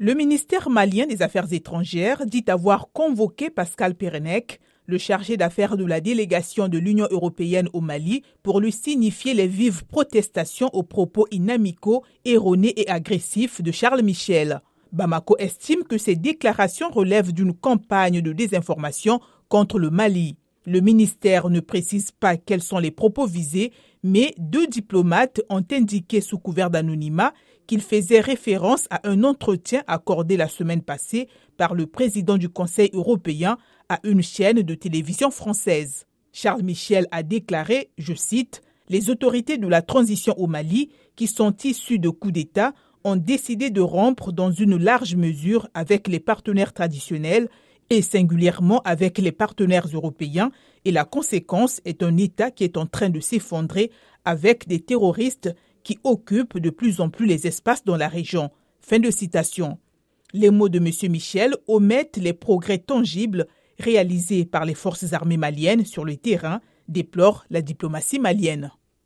Le ministère malien des Affaires étrangères dit avoir convoqué Pascal Perenec, le chargé d'affaires de la délégation de l'Union européenne au Mali, pour lui signifier les vives protestations aux propos inamicaux, erronés et agressifs de Charles Michel. Bamako estime que ces déclarations relèvent d'une campagne de désinformation contre le Mali. Le ministère ne précise pas quels sont les propos visés, mais deux diplomates ont indiqué sous couvert d'anonymat qu'ils faisaient référence à un entretien accordé la semaine passée par le président du Conseil européen à une chaîne de télévision française. Charles Michel a déclaré, je cite, Les autorités de la transition au Mali, qui sont issues de coups d'État, ont décidé de rompre dans une large mesure avec les partenaires traditionnels et singulièrement avec les partenaires européens, et la conséquence est un État qui est en train de s'effondrer avec des terroristes qui occupent de plus en plus les espaces dans la région. Fin de citation. Les mots de M. Michel omettent les progrès tangibles réalisés par les forces armées maliennes sur le terrain, déplore la diplomatie malienne.